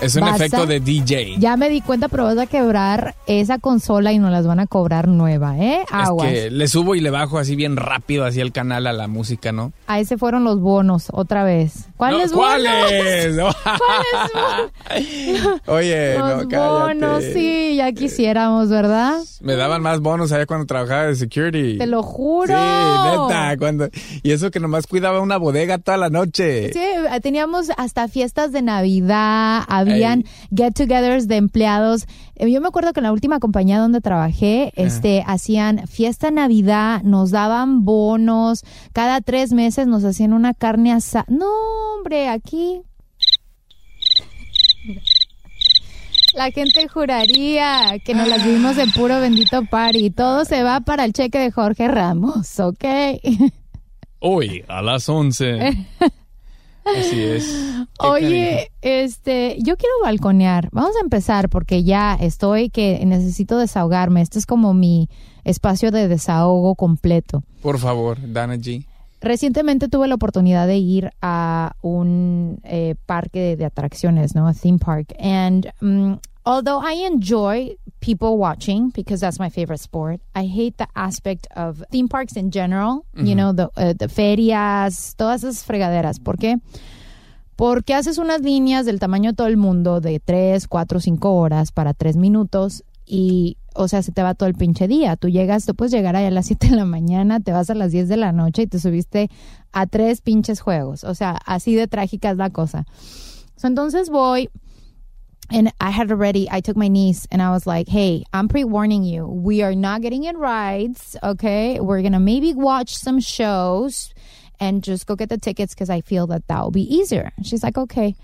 Es un Basta. efecto de DJ. Ya me di cuenta, pero vas a quebrar esa consola y nos las van a cobrar nueva, ¿eh? Aguas. Es que le subo y le bajo así bien rápido hacia el canal a la música, ¿no? A ese fueron los bonos, otra vez. ¿Cuáles No, ¿Cuáles? bonos? Oye, Los no, cállate. bonos, sí, ya quisiéramos, ¿verdad? Me daban más bonos allá cuando trabajaba de security. Te lo juro. Sí, neta. Cuando... Y eso que nomás cuidaba una bodega toda la noche. Sí, teníamos hasta fiestas de Navidad, habían get-togethers de empleados. Eh, Yo me acuerdo que en la última compañía donde trabajé, este, hacían fiesta Navidad, nos daban bonos, cada tres meses nos hacían una carne asada. No, hombre, aquí. La gente juraría que nos las vimos de puro bendito party. Todo se va para el cheque de Jorge Ramos, ¿ok? Hoy, a las 11. Así es. Oye, este, yo quiero balconear. Vamos a empezar porque ya estoy que necesito desahogarme. Este es como mi espacio de desahogo completo. Por favor, Dana G. Recientemente tuve la oportunidad de ir a un eh, parque de, de atracciones, ¿no? A theme park. And um, although I enjoy people watching because that's my favorite sport, I hate the aspect of theme parks in general. You know, the, uh, the ferias, todas esas fregaderas. ¿Por qué? Porque haces unas líneas del tamaño de todo el mundo de 3, 4, 5 horas para 3 minutos y, o sea, se te va todo el pinche día. Tú llegas, tú puedes llegar ahí a las 7 de la mañana, te vas a las 10 de la noche y te subiste a tres pinches juegos. O sea, así de trágica es la cosa. So, entonces voy and I had already I took my niece and I was like, "Hey, I'm pre-warning you. We are not getting in rides, okay? We're going to maybe watch some shows and just go get the tickets because I feel that that will be easier." She's like, "Okay."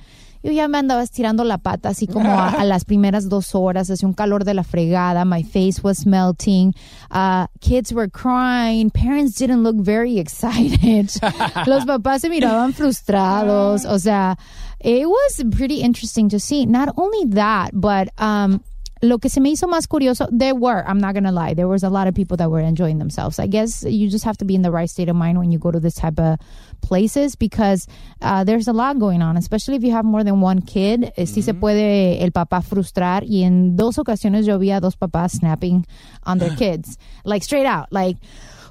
Yo ya me andaba estirando la pata así como a, a las primeras dos horas, hacía un calor de la fregada, my face was melting, uh, kids were crying, parents didn't look very excited, los papás se miraban frustrados, o sea, it was pretty interesting to see. Not only that, but um, lo que se me hizo más curioso, there were, I'm not gonna lie, there was a lot of people that were enjoying themselves. I guess you just have to be in the right state of mind when you go to this type of places because uh, there's a lot going on, especially if you have more than one kid. Eh, Sí se puede el papá frustrar y en dos ocasiones yo vi a dos papás snapping on their kids, like straight out, like.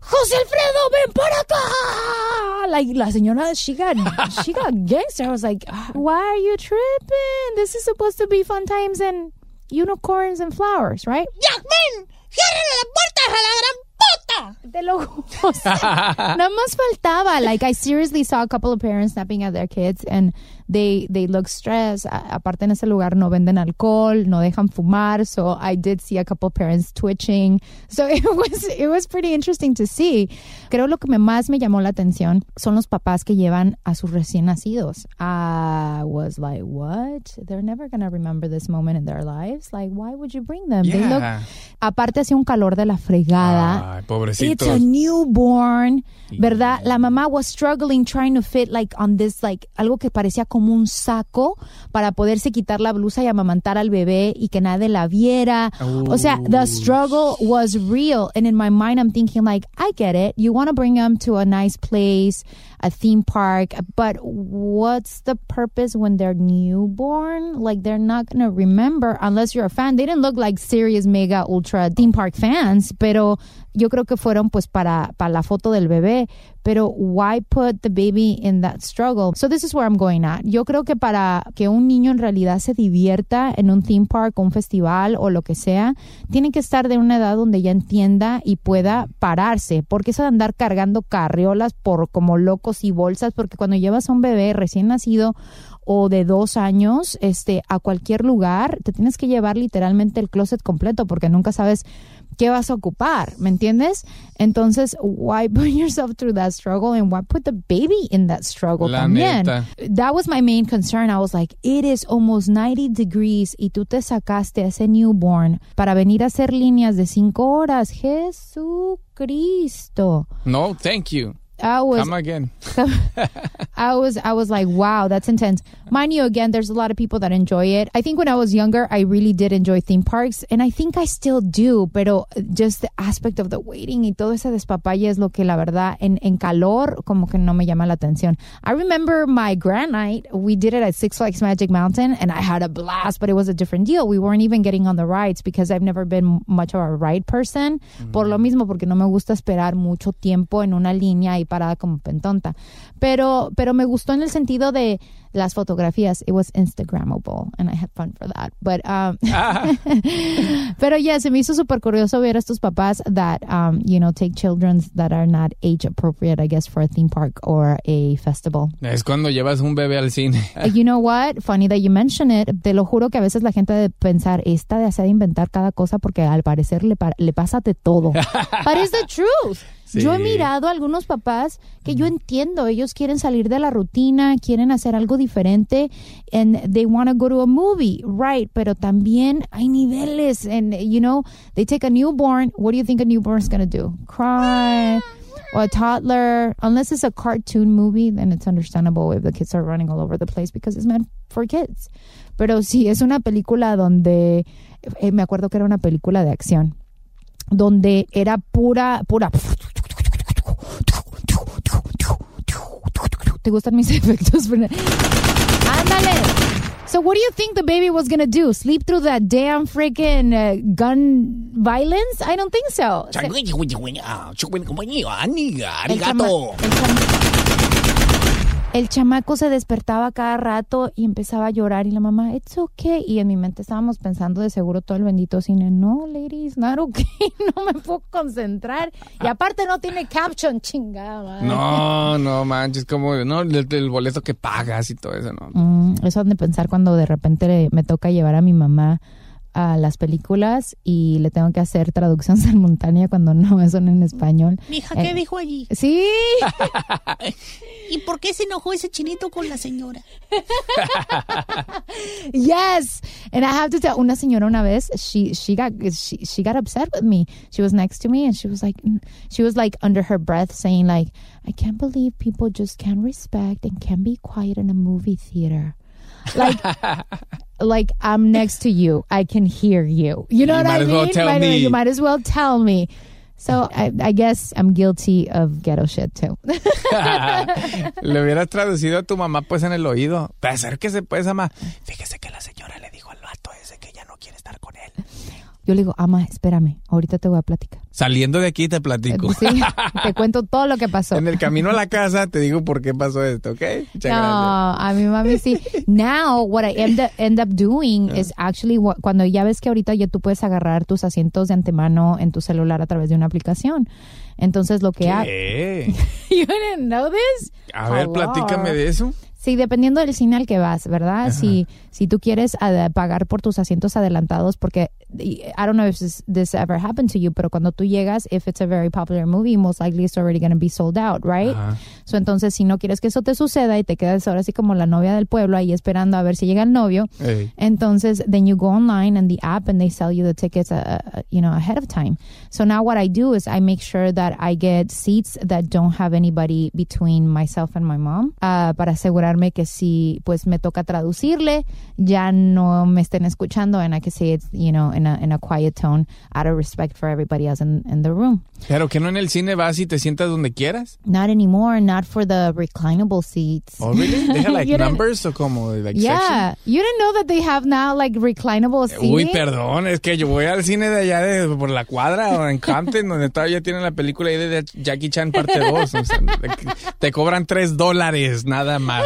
José Alfredo, ven para acá. Like la señora, she got, she got gangster. I was like, ah, why are you tripping? This is supposed to be fun times and unicorns and flowers, right? ¡Yasmin! ¡Ciérrale la puerta a la gran puta! Te lo juro. Nada más faltaba. Like, I seriously saw a couple of parents snapping at their kids and they, they look stressed. A- aparte, en ese lugar no venden alcohol, no dejan fumar. So I did see a couple parents twitching. So it was, it was pretty interesting to see. Creo lo que más me llamó la atención son los papás que llevan a sus recién nacidos. I was like, what? They're never going to remember this moment in their lives. Like, why would you bring them? They look, Yeah. aparte hacía un calor de la fregada. Ay, It's pobrecitos. a newborn, ¿verdad? La mamá was struggling trying to fit like on this like algo que parecía como un saco para poderse quitar la blusa y amamantar al bebé y que nadie la viera. O sea, the struggle was real and in my mind I'm thinking like I get it. You want to bring them to a nice place, a theme park, but what's the purpose when they're newborn? Like they're not to remember unless you're a fan. They didn't look like serious mega ultra theme park fans, pero yo creo que fueron pues para, para la foto del bebé, pero why put the baby in that struggle? So this is where I'm going at. Yo creo que para que un niño en realidad se divierta en un theme park, un festival o lo que sea, tiene que estar de una edad donde ya entienda y pueda pararse, porque eso de andar cargando carriolas por como locos y bolsas, porque cuando llevas a un bebé recién nacido o de dos años, este, a cualquier lugar, te tienes que llevar literalmente el closet completo, porque nunca sabes qué vas a ocupar, ¿me entiendes? Entonces, why put yourself through that struggle and why put the baby in that struggle La también? neta. That was my main concern. I was like, it is almost 90 degrees y tú te sacaste a ese newborn para venir a hacer líneas de cinco horas. Jesucristo. No, thank you. I was Come again. I was I was like, wow, that's intense. Mind you, again, there's a lot of people that enjoy it. I think when I was younger, I really did enjoy theme parks, and I think I still do. Pero just the aspect of the waiting y todo ese despapalle es lo que la verdad en, en calor como que no me llama la atención. I remember my grand night. We did it at Six Flags Magic Mountain, and I had a blast. But it was a different deal. We weren't even getting on the rides because I've never been much of a ride person. Mm-hmm. Por lo mismo, porque no me gusta esperar mucho tiempo en una línea ahí parada como pentonta. Pero, pero me gustó en el sentido de las fotografías. It was Instagrammable, and I had fun for that. But, um, pero yeah, se me hizo súper curioso ver a estos papás that, um, you know, take children that are not age appropriate, I guess, for a theme park or a festival. Es cuando llevas un bebé al cine. You know what? Funny that you mention it. Te lo juro que a veces la gente de pensar, esta de hacer inventar cada cosa porque al parecer le, pa- le pasa de todo. But it's the truth. Sí. Yo he mirado a algunos papás que yo entiendo, ellos quieren salir de la rutina, quieren hacer algo diferente and they want to go to a movie, right? Pero también hay niveles and you know, they take a newborn, what do you think a newborn is going to do? Cry or a toddler, unless it's a cartoon movie, then it's understandable if the kids are running all over the place because it's meant for kids. Pero si es una película donde, eh, me acuerdo que era una película de acción, donde era pura, pura. ¿Te gustan mis efectos? Ándale. So what do you think the baby was gonna do? Sleep through that damn freaking uh, gun violence? I don't think so. Se- el, chama- el chama- el chamaco se despertaba cada rato y empezaba a llorar y la mamá, it's okay. Y en mi mente estábamos pensando de seguro todo el bendito cine, no, ladies, not okay, no me puedo concentrar. Y aparte no tiene caption, chingada. madre. No, no manches, como no el, el boleto que pagas y todo eso, no. Mm, eso han de pensar cuando de repente le- me toca llevar a mi mamá a las películas y le tengo que hacer traducción simultánea cuando no son en español. Mija, ¿qué Eh, dijo allí? Sí. ¿Y por qué se enojó ese chinito con la señora? yes and i have to tell una señora una vez she she got she, she got upset with me she was next to me and she was like she was like under her breath saying like i can't believe people just can't respect and can't be quiet in a movie theater like like i'm next to you i can hear you you know You what i mean well Might- me. you might as well tell me So I, I guess I'm guilty of ghetto shit too. Le hubieras traducido a tu mamá pues en el oído. Acérquese pues, ama. Fíjese que la señora le dijo al vato ese que ya no quiere estar con él. Yo le digo, ama, espérame, ahorita te voy a platicar. Saliendo de aquí te platico. Sí, te cuento todo lo que pasó. En el camino a la casa te digo por qué pasó esto, ¿ok? Muchas no, gracias. a mi mami sí. Now, what I end up, end up doing is actually what- cuando ya ves que ahorita ya tú puedes agarrar tus asientos de antemano en tu celular a través de una aplicación. Entonces lo que hago. ¿Qué? You didn't know this? A ver, Hello. platícame de eso. Sí, dependiendo del cine al que vas, ¿verdad? Si, si tú quieres pagar por tus asientos adelantados, porque I don't know if this, this ever happened to you, pero cuando tú llegas, if it's a very popular movie, most likely it's already going to be sold out, right? Ajá. So, entonces, si no quieres que eso te suceda y te quedas ahora así como la novia del pueblo ahí esperando a ver si llega el novio, Ey. entonces then you go online and the app and they sell you the tickets, uh, uh, you know, ahead of time. So now what I do is I make sure that I get seats that don't have anybody between myself and my mom uh, para asegurarme que si pues me toca traducirle ya no me estén escuchando and I can say it, you know, in a in a quiet tone out of respect for everybody else in, in the room. Pero que no en el cine vas y te sientas donde quieras. Not anymore, not for the reclinable seats. Oh, really? They have like numbers o como like Yeah, you didn't know that they have now like reclinable seating. Uy, perdón, es que yo voy al cine de allá de, por la cuadra o en Compton, donde todavía tienen la película ahí de Jackie Chan parte 2. te cobran tres dólares nada más.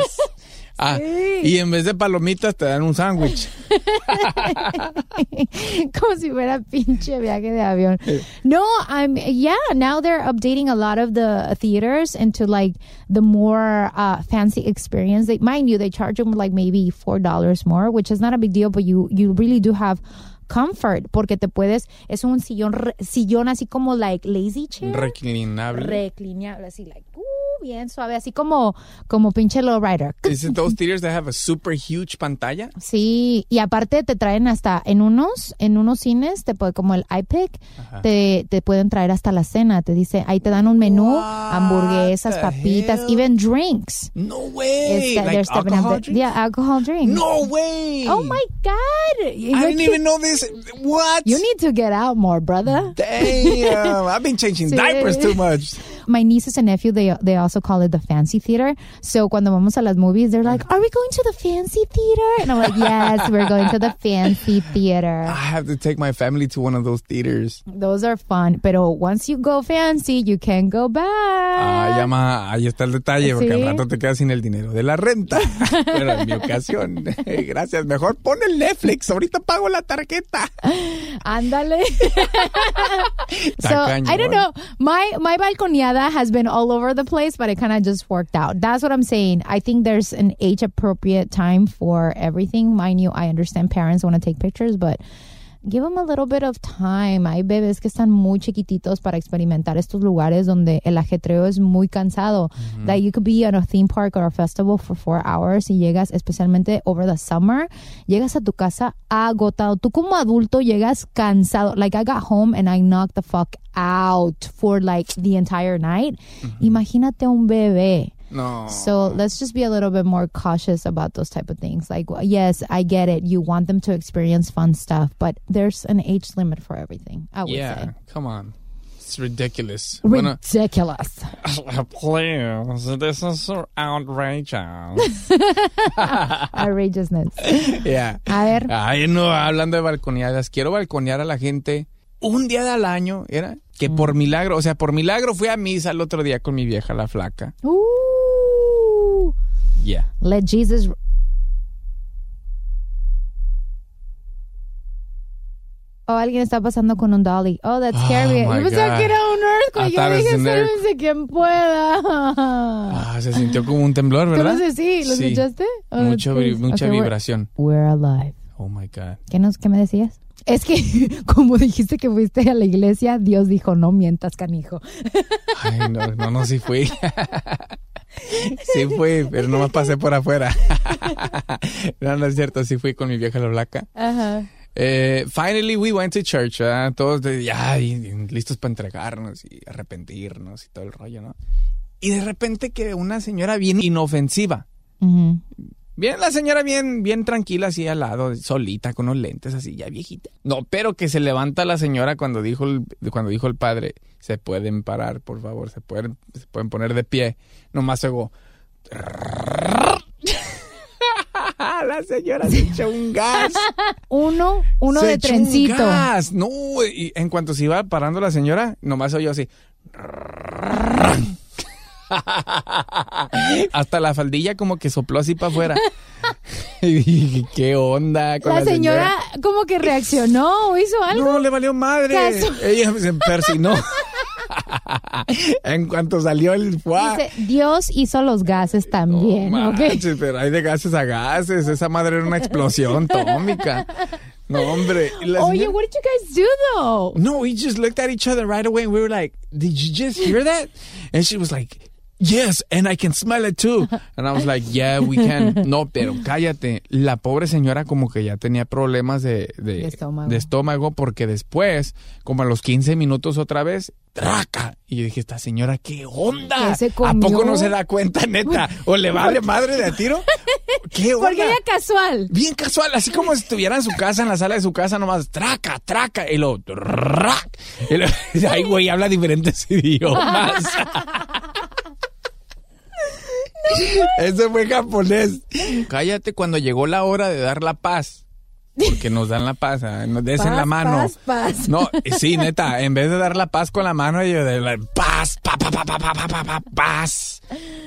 Ah, y en vez de palomitas te dan un sándwich. Como si fuera pinche viaje de avión. No, I'm yeah. Now they're updating a lot of the theaters into like the more uh, fancy experience. They, mind you, they charge them like maybe four dollars more, which is not a big deal, but you you really do have comfort porque te puedes es un sillón re- sillón así como like lazy chair Reclinable. reclinable así like uh, bien suave así como como pinche low rider Is it those theaters that have a super huge pantalla? Sí, y aparte te traen hasta en unos, en unos cines, te puede, como el iPic, te, te pueden traer hasta la cena. Te dice, ahí te dan un menú, hamburguesas, papitas, hell? even drinks. No way. Like of alcohol drinks? Yeah, alcohol drinks. No way. Oh my God. I didn't even know this. What? You need to get out more, brother. Damn. I've been changing Sí. diapers too much. My nieces and nephew, they they also call it the fancy theater. So cuando vamos a las movies, they're like, "Are we going to the fancy theater?" And I'm like, "Yes, we're going to the fancy theater." I have to take my family to one of those theaters. Those are fun, pero once you go fancy, you can't go back. Ah, llama, ahí está el detalle, porque Sí. al rato te quedas sin el dinero de la renta. Pero en mi ocasión, gracias. Mejor pon el Netflix, ahorita pago la tarjeta. Ándale. so I don't ¿eh? know. My my balconeada has been all over the place, but it kind of just worked out. That's what I'm saying. I think there's an age appropriate time for everything. Mind you, I understand parents want to take pictures, but give them a little bit of time. Hay bebés que están muy chiquititos para experimentar estos lugares donde el ajetreo es muy cansado. That you could be at a theme park or a festival for four hours y llegas, especialmente over the summer, llegas a tu casa agotado. Tú como adulto llegas cansado. Like I got home and I knocked the fuck out for like the entire night. Imagínate un bebé. No. So let's just be a little bit more cautious about those type of things. Like, yes, I get it. You want them to experience fun stuff, but there's an age limit for everything. I would Yeah, come on. It's ridiculous. say. Ridiculous. please, this is so outrageous. Outrageousness. Yeah. A ver. Ay, no, hablando de balconeadas, quiero balconear a la gente un día al año, ¿era? Que por milagro, o sea, por milagro fui a misa el otro día con mi vieja, la flaca. Ooh. Yeah. Let Jesus. Oh, alguien está pasando con un dolly. Oh, that's Oh, scary. Yo pensaba que era un earthquake. Yo dije, sálvense quien pueda. Ah, se sintió como un temblor, ¿Tú ¿verdad? lo sé, sí? ¿Lo escuchaste? Oh, Mucho mucha Okay, we're- vibración. We're alive. Oh my God. ¿Qué, nos, ¿Qué me decías? Es que, como dijiste que fuiste a la iglesia, Dios dijo, no mientas, canijo. Ay, no, no, no, sí fui. sí fui, pero nomás pasé por afuera. no, no es cierto, sí fui con mi vieja la blanca. Ajá. Eh, finally we went to church, ¿verdad? Todos de- ya y- y listos para entregarnos y arrepentirnos y todo el rollo, ¿no? Y de repente que una señora bien inofensiva, Ujú. Bien, la señora bien, bien tranquila, así al lado, solita, con unos lentes así, ya viejita. No, pero que se levanta la señora cuando dijo el, cuando dijo el padre, se pueden parar, por favor, se pueden, se pueden poner de pie. Nomás hago. la señora se echó un gas. Uno, uno Se de echó un trencito. gas. No, y en cuanto se iba parando la señora, nomás oyó así. Hasta la faldilla como que sopló así para afuera. y dije, ¿qué onda con La la, señora como que reaccionó o hizo algo. No, le valió madre. Caso. Ella se persinó. en cuanto salió el fuá. Dice, Dios hizo los gases también. Manches, pero hay de gases a gases. Esa madre era una explosión atómica. No, hombre. La Oye, señora- what did you guys do though? No, we just looked at each other right away and we were like, Did you just hear that? And she was like, Yes, and I can smell it too. And I was like, Yeah, we can. No, pero cállate. La pobre señora como que ya tenía problemas de, de, De estómago. de estómago porque después, como a los 15 minutos otra vez, ¡traca! Y yo dije, esta señora, ¿qué onda? ¿Qué se ¿A poco no se da cuenta, neta? ¿O le vale madre de a tiro? ¿Qué onda? Porque ella casual. Bien casual, así como si estuviera en su casa, en la sala de su casa, nomás traca, traca, y lo trac. Y lo- Ay, güey, habla diferentes idiomas. Ese fue japonés. Cállate cuando llegó la hora de dar la paz. Porque nos dan la paz, ah, nos des en la mano. paz, paz. No, sí, neta, en vez de dar la paz con la mano, yo de la paz, pa, pa, pa, pa, pa, pa, pa, pa, paz.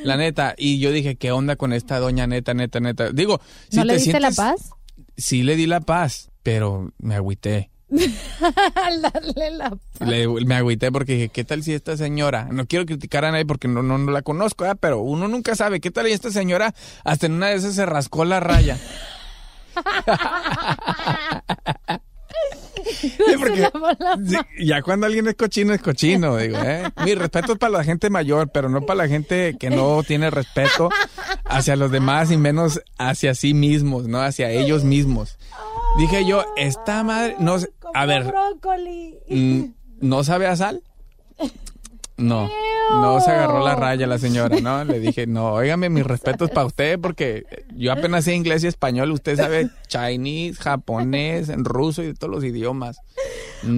La neta, y yo dije, ¿qué onda con esta doña neta, neta, neta? Digo, si ¿No le te diste la sientes- paz? Sí le di la paz, pero me agüité. Darle la Le- me agüité porque dije, ¿qué tal si esta señora? No quiero criticar a nadie porque no, no, no la conozco, pero uno nunca sabe. ¿Qué tal si esta señora hasta en una de esas se rascó la raya? Sí, porque- sí, ya cuando alguien es cochino, es cochino, digo, ¿eh? Mi respeto es para la gente mayor, pero no para la gente que no tiene respeto hacia los demás y menos hacia sí mismos, ¿no? Hacia ellos mismos. Dije yo, esta madre, no sé, a ver, brócoli. mm, ¿no sabe a sal? No, no se agarró la raya la señora, ¿no? Le dije, no, óigame, mis respetos para usted porque yo apenas sé inglés y español, usted sabe chinese, japonés, en ruso y de todos los idiomas.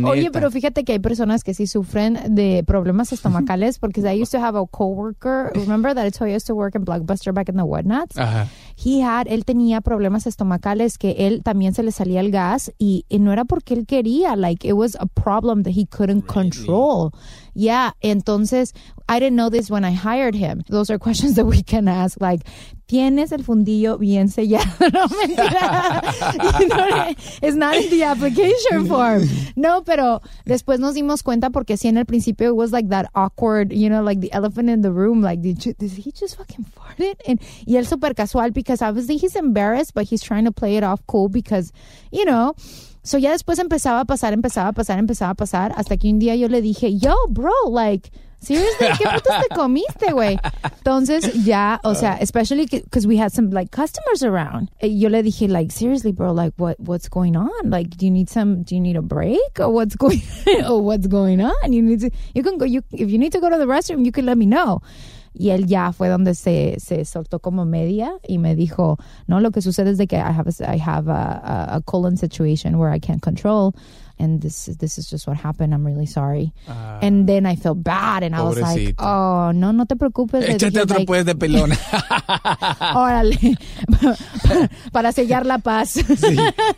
Oye, pero fíjate que hay personas que sí sufren de problemas estomacales porque I used to have a coworker. Remember that I told you I used to work in Blockbuster back in the Whatnots? Ajá. He had, él tenía problemas estomacales que él también se le salía el gas y, y no era porque él quería, like it was a problem that he couldn't control. Yeah, entonces I didn't know this when I hired him. Those are questions that we can ask, like, ¿tienes el fundillo bien sellado? No, mentira. You know, it's not in the application form. No, pero después nos dimos cuenta porque sí en el principio it was like that awkward, you know, like the elephant in the room, like did, you, did he just fucking fart it? And, y él super casual because obviously he's embarrassed, but he's trying to play it off cool because, you know, so ya después empezaba a pasar, empezaba a pasar, empezaba a pasar, hasta que un día yo le dije, yo, bro, like, seriously, ¿qué putas te comiste, güey? Entonces ya, o sea, especially because we had some like customers around. Eh, Yo le dije, like, seriously, bro, like, what what's going on? Like, do you need some? Do you need a break or what's going or what's going on? You need to, you can go. You if you need to go to the restroom, you can let me know. Y él ya fue donde se, se soltó como media y me dijo, no, lo que sucede es de que I have a, I have a, a, a colon situation where I can't control. And this is, this is just what happened. I'm really sorry. and then I felt bad and I was like, oh, no, no te preocupes. Échate otro like, pues de pelón. Órale, para sellar la paz. Sí,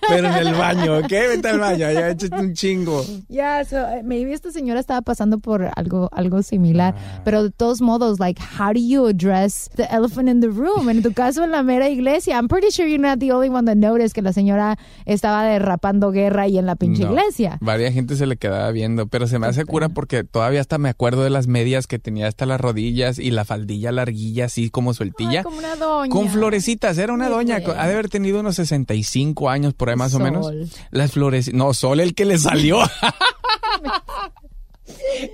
pero en el baño, ¿ok? Vete al baño, ya échate un chingo. Yeah, so uh, maybe esta señora estaba pasando por algo algo similar, pero de todos modos, like, how do you address the elephant in the room? En tu caso, en la mera iglesia, I'm pretty sure you're not the only one that noticed que la señora estaba derrapando guerra ahí en la pinche No, iglesia. Varia gente se le quedaba viendo, pero se me hace cura porque todavía hasta me acuerdo de las medias que tenía hasta las rodillas y la faldilla larguilla, así como sueltilla. Ay, como una doña. Con florecitas, era una doña, ha de haber tenido unos 65 años por ahí más o menos. Las flores, no, Sol el que le salió.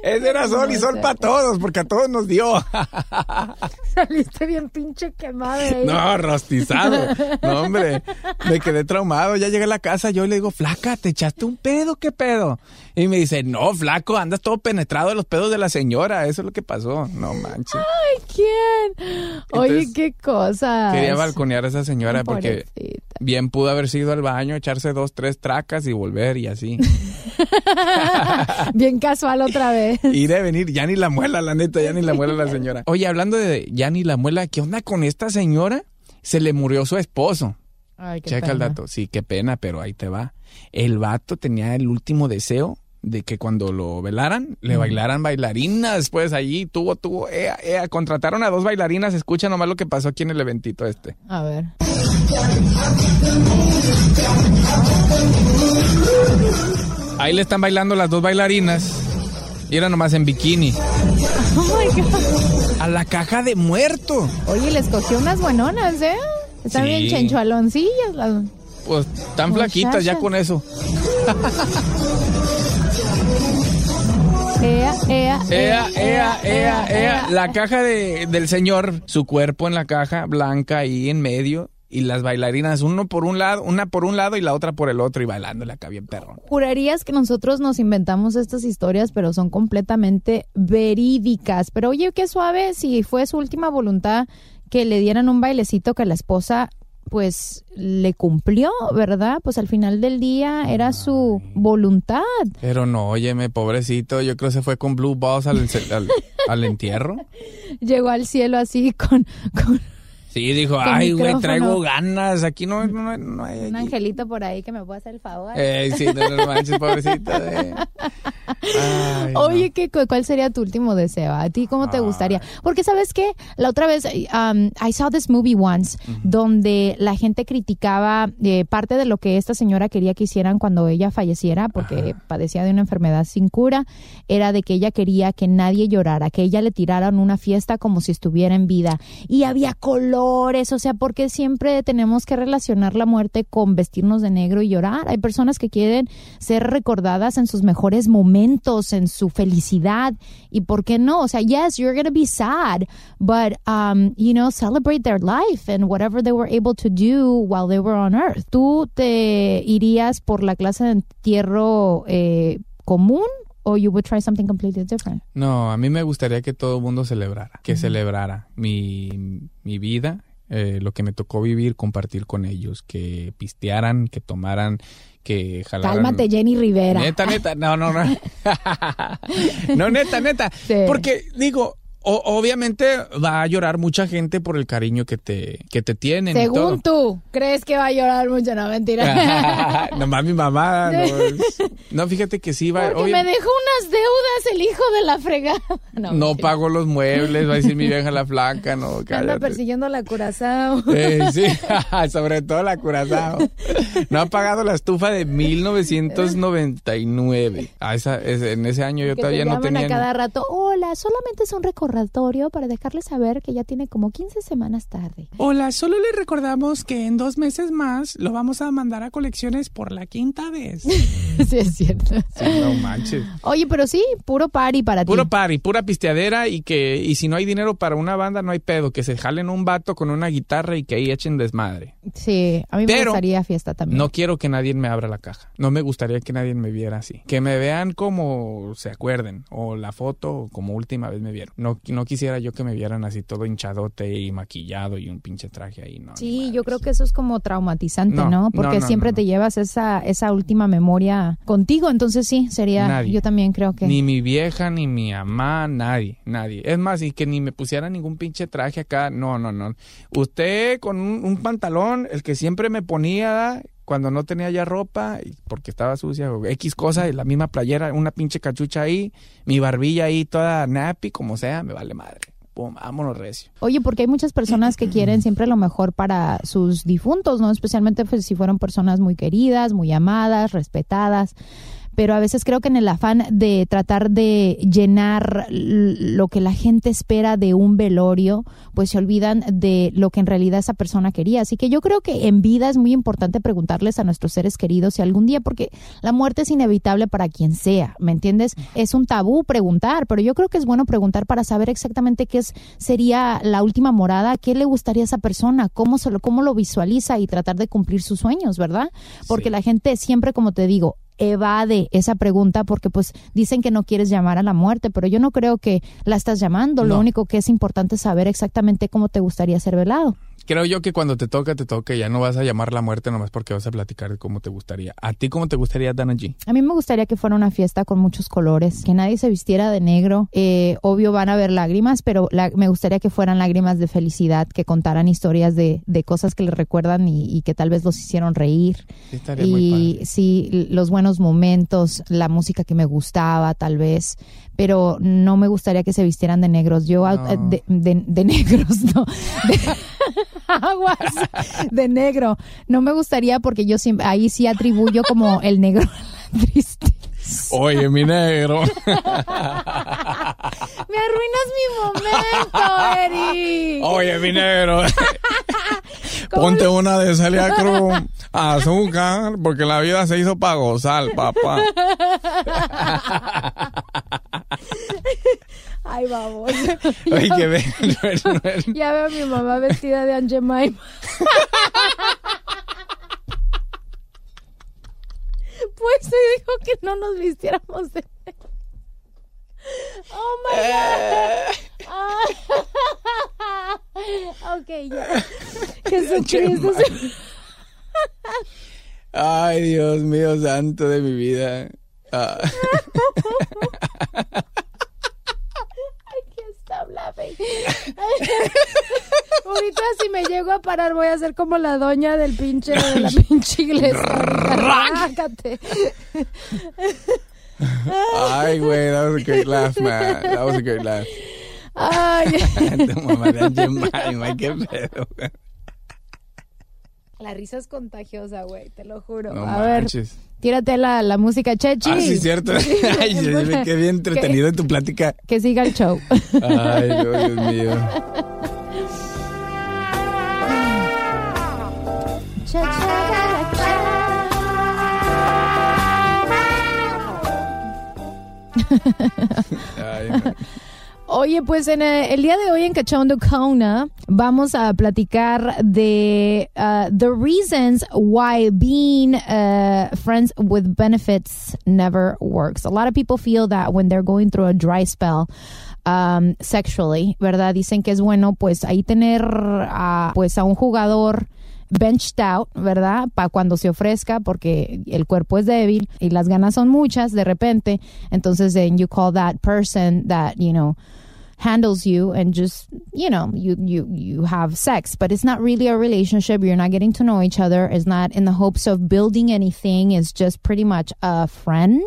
Ese era sol y sol para todos, porque a todos nos dio. Saliste bien pinche quemado. ahí. No, rostizado. No, hombre, me quedé traumado. Ya llegué a la casa, yo le digo, flaca, ¿te echaste un pedo? ¿Qué pedo? Y me dice, no, flaco, andas todo penetrado de los pedos de la señora. Eso es lo que pasó. No manches. Ay, ¿quién? Oye, Entonces, qué cosa. Quería balconear a esa señora porque bien pudo haber sido al baño, echarse dos, tres tracas y volver y así. Bien casual otra vez. Ir a venir, ya ni la muela, la neta, ya ni la muela la señora. Oye, hablando de ya ni la muela, ¿qué onda con esta señora? Se le murió su esposo. Ay, qué Checa el dato. Sí, qué pena, pero ahí te va. El vato tenía el último deseo de que cuando lo velaran, le bailaran bailarinas. Pues allí tuvo, tuvo, ea, ea, contrataron a dos bailarinas. Escucha nomás lo que pasó aquí en el eventito este. A ver. Ahí le están bailando las dos bailarinas. Y era nomás en bikini. Oh my God. A la caja de muerto. Oye, les cogió unas buenonas, ¿eh? Están Sí. bien chenchualoncillas. Las... Pues tan flaquitas ya con eso. Ea, ea, Ea, ea, ea, ea. La caja de, del señor, su cuerpo en la caja, blanca ahí en medio. Y las bailarinas, uno por un lado, una por un lado y la otra por el otro, y bailándole acá bien perrón. Jurarías que nosotros nos inventamos estas historias, pero son completamente verídicas. Pero oye, qué suave si fue su última voluntad que le dieran un bailecito que la esposa pues le cumplió, ¿verdad? Pues al final del día era su voluntad. Pero no, óyeme, pobrecito, yo creo que se fue con Blue Balls al, al, al entierro. Llegó al cielo así con, con Sí, dijo, ay, güey, traigo ganas, aquí no, no, no hay... un angelito por ahí que me pueda hacer el favor. Eh, sí, no, no manches, pobrecito. eh. Ay, no. Oye, ¿qué, cu- ¿cuál sería tu último deseo? ¿A ti cómo te gustaría? Porque, ¿sabes qué? La otra vez, um, I saw this movie once, donde la gente criticaba eh, parte de lo que esta señora quería que hicieran cuando ella falleciera, porque padecía de una enfermedad sin cura, era de que ella quería que nadie llorara, que ella le tiraran una fiesta como si estuviera en vida. Y había o sea, porque siempre tenemos que relacionar la muerte con vestirnos de negro y llorar. Hay personas que quieren ser recordadas en sus mejores momentos, en su felicidad. ¿Y por qué no? O sea, yes, you're going to be sad, but, um, you know, celebrate their life and whatever they were able to do while they were on earth. ¿Tú te irías por la clase de entierro eh, común o you would try something completely different? No, a mí me gustaría que todo el mundo celebrara, que celebrara mi, mi vida, eh, lo que me tocó vivir, compartir con ellos, que pistearan, que tomaran, que jalaran. Cálmate, Jenny Rivera. Neta, neta, no, no, no. no, neta, neta. Sí. Porque digo, o- obviamente va a llorar mucha gente por el cariño que te, que te tienen. y Según todo. tú, ¿crees que va a llorar mucho? No, mentira. Nomás mi mamá. No, no, fíjate que sí va. Porque obvia- me dejó unas deudas el hijo de la fregada. No, no pago los muebles, va a decir mi vieja la flaca, no, Anda cállate. persiguiendo a la curazao. Eh, sí, sobre todo la Curazao. No ha pagado la estufa de 1999. Ah, esa, en ese año yo que todavía te no tenía. a cada rato. Hola, solamente es un recordatorio para dejarle saber que ya tiene como 15 semanas tarde. Hola, solo le recordamos que en dos meses más lo vamos a mandar a colecciones por la quinta vez. sí, es cierto. Sí, no manches. Oye, pero sí, puro party para Puro ti. party, pura pisteadera y que y si no hay dinero para una banda no hay pedo, que se jalen un vato con una guitarra y que ahí echen desmadre. Sí, a mí me gustaría fiesta también. No quiero que nadie me abra la caja. No me gustaría que nadie me viera así. Que me vean como se acuerden. O la foto como última vez me vieron. No, no quisiera yo que me vieran así todo hinchadote y maquillado y un pinche traje ahí. No, Sí, yo creo que eso es como traumatizante, ¿no? No, Porque no, no, siempre te llevas esa, esa última memoria contigo, entonces sí, sería, Nadie. yo también creo que... Ni mi vieja, ni mi mamá, nadie, nadie. Es más, y que ni me pusiera ningún pinche traje acá. No, no, no. Usted con un, un pantalón, el que siempre me ponía cuando no tenía ya ropa, porque estaba sucia o X cosa, y la misma playera, una pinche cachucha ahí, mi barbilla ahí toda nappy, como sea, me vale madre. Pum, vámonos recio. Oye, porque hay muchas personas que quieren siempre lo mejor para sus difuntos, ¿no? Especialmente pues, si fueron personas muy queridas, muy amadas, respetadas. Pero a veces creo que en el afán de tratar de llenar lo que la gente espera de un velorio, pues se olvidan de lo que en realidad esa persona quería. Así que yo creo que en vida es muy importante preguntarles a nuestros seres queridos si algún día, porque la muerte es inevitable para quien sea, ¿me entiendes? Es un tabú preguntar, pero yo creo que es bueno preguntar para saber exactamente qué es, sería la última morada, qué le gustaría a esa persona, cómo, se lo, cómo lo visualiza y tratar de cumplir sus sueños, ¿verdad? Porque la gente siempre, como te digo, evade esa pregunta porque pues dicen que no quieres llamar a la muerte, pero yo no creo que la estás llamando, lo único que es importante es saber exactamente cómo te gustaría ser velado. Creo yo que cuando te toca, te toca. Ya no vas a llamar la muerte nomás porque vas a platicar de cómo te gustaría. ¿A ti cómo te gustaría, Dana G? A mí me gustaría que fuera una fiesta con muchos colores, que nadie se vistiera de negro. Eh, obvio van a haber lágrimas, pero me gustaría que fueran lágrimas de felicidad, que contaran historias de, de cosas que les recuerdan y, que tal vez los hicieron reír. y sí, los buenos momentos, la música que me gustaba, tal vez pero no me gustaría que se vistieran de negros. Yo, eh, de, de, negros, no. De, aguas, de negro. No me gustaría porque yo siempre, ahí sí atribuyo como el negro a la tristeza. Oye, mi negro. Me arruinas mi momento, Eri. Oye, mi negro. Ponte una de Celia Cruz, azúcar, porque la vida se hizo para gozar, papá. Ay, vamos. Ay, que ve, Ya veo a mi mamá vestida de Aunt Pues se dijo que no nos vistiéramos de Oh my god. Ah. ok, ya. Jesucristo. Ay, Dios mío, santo de mi vida. Ah. Ahorita si me llego a parar voy a ser como la doña del pinche de la pinche iglesia. Rácate. Ay, güey, that was a great laugh, man. That was a great laugh. Ay. tu mamá de Jemima, qué pedo. La risa es contagiosa, güey, te lo juro. No a manches. ver, tírate la, la música, Chechi. Ah, sí, cierto. Ay, qué bien entretenido en tu plática. Que siga el show. Ay, Dios mío. Ay, Oye, pues en eh, el, día de hoy en Cachondo Kona vamos a platicar de uh, the reasons why being uh, friends with benefits never works. A lot of people feel that when they're going through a dry spell, um, sexually, ¿verdad? Dicen que es bueno pues ahí tener a, pues a un jugador benched out, ¿verdad? Para cuando se ofrezca, porque el cuerpo es débil y las ganas son muchas de repente. Entonces, then you call that person that, you know, handles you and just you know you you you have sex. But it's not really a relationship. You're not getting to know each other. It's not in the hopes of building anything. It's just pretty much a friend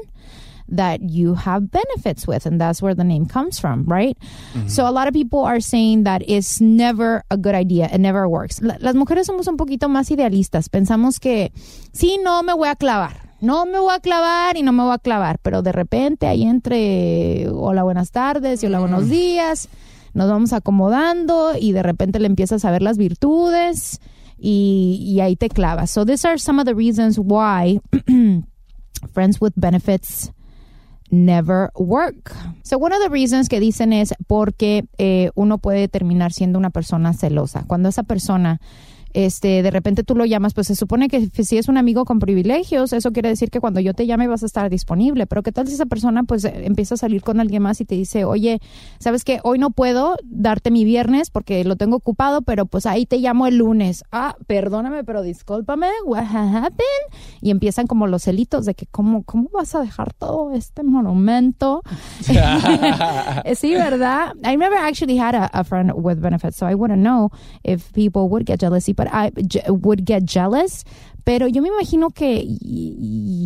that you have benefits with. And that's where the name comes from right? Mm-hmm. so a lot of people are saying that it's never a good idea. It never works. Las mujeres somos un poquito más idealistas. Pensamos que sí no me voy a clavar no me voy a clavar y no me voy a clavar, pero de repente ahí entre hola buenas tardes y hola buenos días, nos vamos acomodando y de repente le empiezas a ver las virtudes y, y ahí te clavas. So these are some of the reasons why friends with benefits never work. So one of the reasons que dicen es porque eh, uno puede terminar siendo una persona celosa. Cuando esa persona este, de repente tú lo llamas, pues se supone que si es un amigo con privilegios, eso quiere decir que cuando yo te llame vas a estar disponible, pero qué tal si esa persona pues empieza a salir con alguien más y te dice, oye, sabes que hoy no puedo darte mi viernes porque lo tengo ocupado, pero pues ahí te llamo el lunes. Ah, perdóname, pero discúlpame, what happened? Y empiezan como los celitos de que cómo, cómo vas a dejar todo este monumento. sí, ¿verdad? I never actually had a, a friend with benefits, so I wouldn't know if people would get jealous, but I would get jealous. Pero yo me imagino que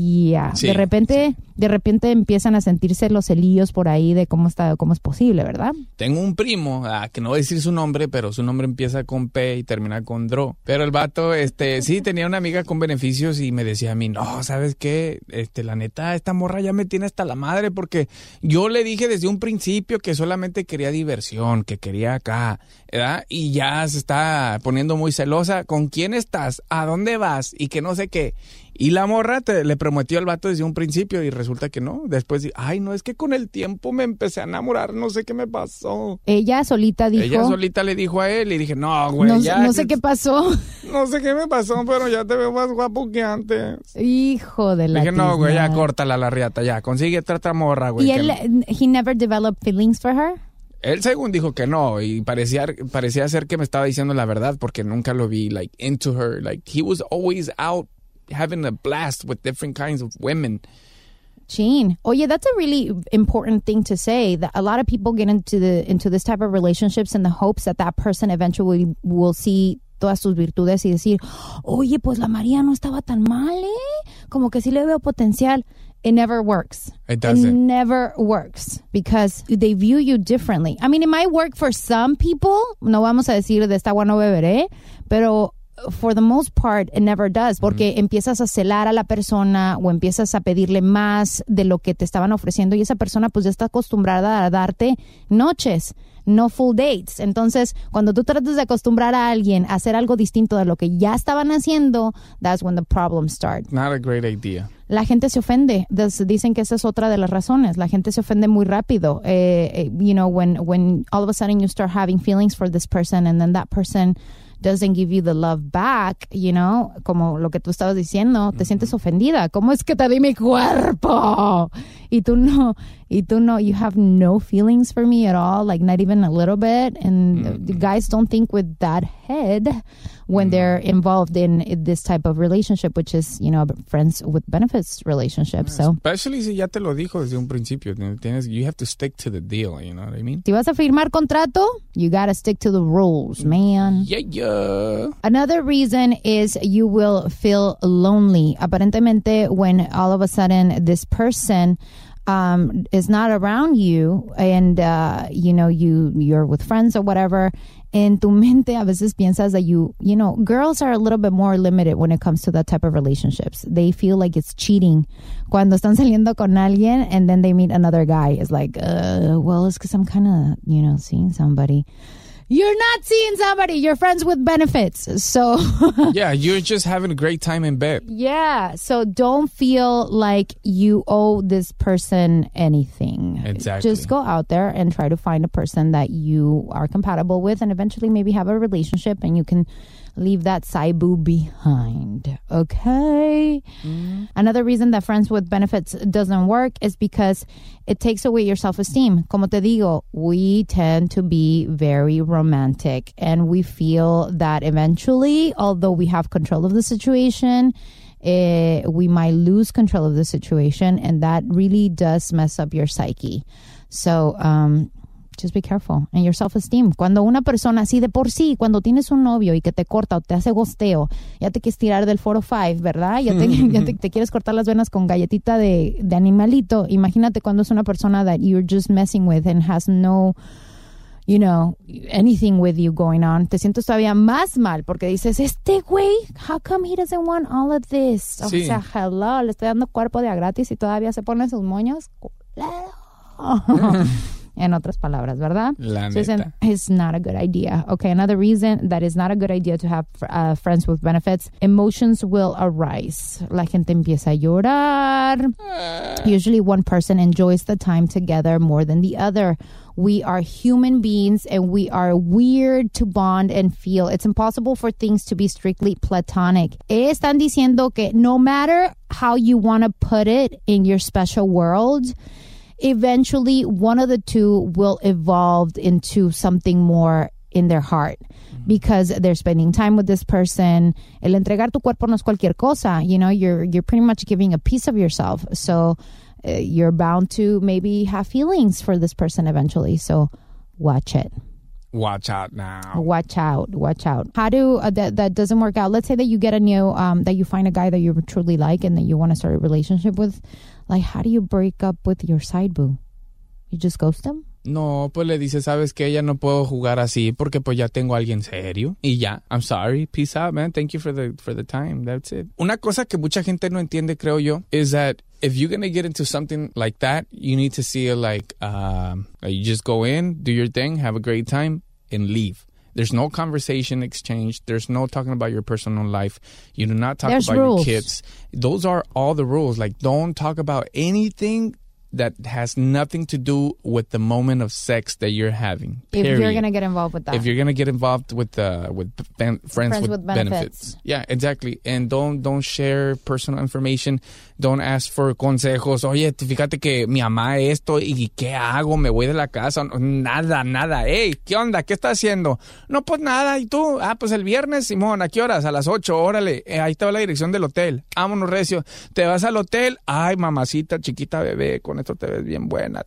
Yeah. Sí, de repente, de repente empiezan a sentirse los celillos por ahí de cómo está, cómo es posible, ¿verdad? Tengo un primo, ah, que no voy a decir su nombre, pero su nombre empieza con P y termina con Dro. Pero el vato, este, sí, tenía una amiga con beneficios y me decía a mí, no, ¿sabes qué? Este, la neta, esta morra ya me tiene hasta la madre porque yo le dije desde un principio que solamente quería diversión, que quería acá, ¿verdad? Y ya se está poniendo muy celosa. ¿Con quién estás? ¿A dónde vas? Y que no sé qué. Y la morra te- le prometió al vato desde un principio y resulta que no. Después, ay, no, es que con el tiempo me empecé a enamorar, no sé qué me pasó. Ella solita dijo. Ella solita le dijo a él y dije, no, güey, no, ya. no sé qué pasó. No sé qué me pasó, pero ya te veo más guapo que antes. Hijo de la dije, no, güey, ya córtala la riata, ya. Consigue otra morra, güey. Y él, no. he never developed feelings for her. Él según dijo que no y parecía, parecía ser que me estaba diciendo la verdad porque nunca lo vi, like, into her. Like, he was always out having a blast with different kinds of women. Gene. Oh yeah, that's a really important thing to say. That a lot of people get into the into this type of relationships in the hopes that that person eventually will see todas sus virtudes y decir, oye, pues la María no estaba tan mal, ¿eh? Como que sí le veo potencial. It never works. It doesn't. It never works because they view you differently. I mean, it might work for some people. No vamos a decir de esta agua no beberé, pero for the most part, it never does, porque empiezas a celar a la persona o empiezas a pedirle más de lo que te estaban ofreciendo y esa persona pues ya está acostumbrada a darte noches, no full dates. Entonces, cuando tú tratas de acostumbrar a alguien a hacer algo distinto de lo que ya estaban haciendo, that's when the problems start. Not a great idea. La gente se ofende. Des- Dicen que esa es otra de las razones. La gente se ofende muy rápido. Eh, eh, you know, when when all of a sudden you start having feelings for this person and then that person doesn't give you the love back, you know, como lo que tú estabas diciendo, te sientes ofendida. ¿Cómo es que te di mi cuerpo? Y tú no, y tú no, you have no feelings for me at all, like not even a little bit. And the guys don't think with that head when mm-hmm. they're involved in this type of relationship, which is, you know, friends with benefits relationship. So, Especially si ya te lo dijo desde un principio. Tienes, you have to stick to the deal, you know what I mean? si vas a firmar contrato, you gotta stick to the rules, man. Yeah, yeah. Another reason is you will feel lonely. Aparentemente, when all of a sudden this person um, is not around you, and uh, you know you you're with friends or whatever, en tu mente a veces piensas that you you know girls are a little bit more limited when it comes to that type of relationships. They feel like it's cheating cuando están saliendo con alguien and then they meet another guy. It's like, uh, well, it's because I'm kind of you know seeing somebody. You're not seeing somebody. You're friends with benefits. So, yeah, you're just having a great time in bed. yeah. So don't feel like you owe this person anything. Exactly. Just go out there and try to find a person that you are compatible with and eventually maybe have a relationship and you can leave that saibu behind. Okay? Another reason that friends with benefits doesn't work is because it takes away your self-esteem. Como te digo, we tend to be very romantic and we feel that eventually, although we have control of the situation, eh, we might lose control of the situation and that really does mess up your psyche. So, um, just be careful. And your self-esteem. Cuando una persona, así de por sí, cuando tienes un novio y que te corta o te hace gosteo, ya te quieres tirar del 4 5, ¿verdad? Ya, te, ya te, te quieres cortar las venas con galletita de, de animalito. Imagínate cuando es una persona that you're just messing with and has no you know, anything with you going on, te sientes todavía más mal porque dices, este güey, how come he doesn't want all of this? O Sí. sea, hello, le estoy dando cuerpo de a gratis y todavía se pone sus moños. en otras palabras, ¿verdad? La So it's, neta. it's not a good idea. Okay, another reason that is not a good idea to have uh, friends with benefits, emotions will arise. La gente empieza a llorar. Usually one person enjoys the time together more than the other. We are human beings and we are weird to bond and feel. It's impossible for things to be strictly platonic. Están diciendo que no matter how you want to put it in your special world, eventually one of the two will evolve into something more in their heart because they're spending time with this person. El entregar tu cuerpo no es cualquier cosa. You know, you're you're pretty much giving a piece of yourself. So uh, you're bound to maybe have feelings for this person eventually. So watch it. Watch out now. Watch out, watch out. How do uh, that that doesn't work out? Let's say that you get a new um that you find a guy that you truly like and that you want to start a relationship with. Like, how do you break up with your side boo? You just ghost him? No, pues le dice, sabes que ya no puedo jugar así porque pues ya tengo a alguien serio y ya. I'm sorry, peace out, man. Thank you for the for the time. That's it. Una cosa que mucha gente no entiende, creo yo, is that if you're gonna get into something like that, you need to see it like, um, you just go in, do your thing, have a great time, and leave. There's no conversation exchange. There's no talking about your personal life. You do not talk There's about rules. your kids. Those are all the rules. Like, don't talk about anything that has nothing to do with the moment of sex that you're having. If you're gonna get involved with that. if you're gonna get involved with uh, with fan, friends, Friends with, with benefits. benefits. yeah, exactly. And don't don't share personal information. Don't ask for consejos. Oye, te- fíjate que mi mamá esto y qué hago, me voy de la casa. Nada, nada. Hey, ¿qué onda? ¿Qué estás haciendo? No, pues nada. ¿Y tú? Ah, pues el viernes, Simón. ¿A qué horas? A las 8. Órale. Eh, ahí te va la dirección del hotel. Vámonos, Recio. Te vas al hotel. Ay, mamacita, chiquita bebé, con esto te ves bien buena.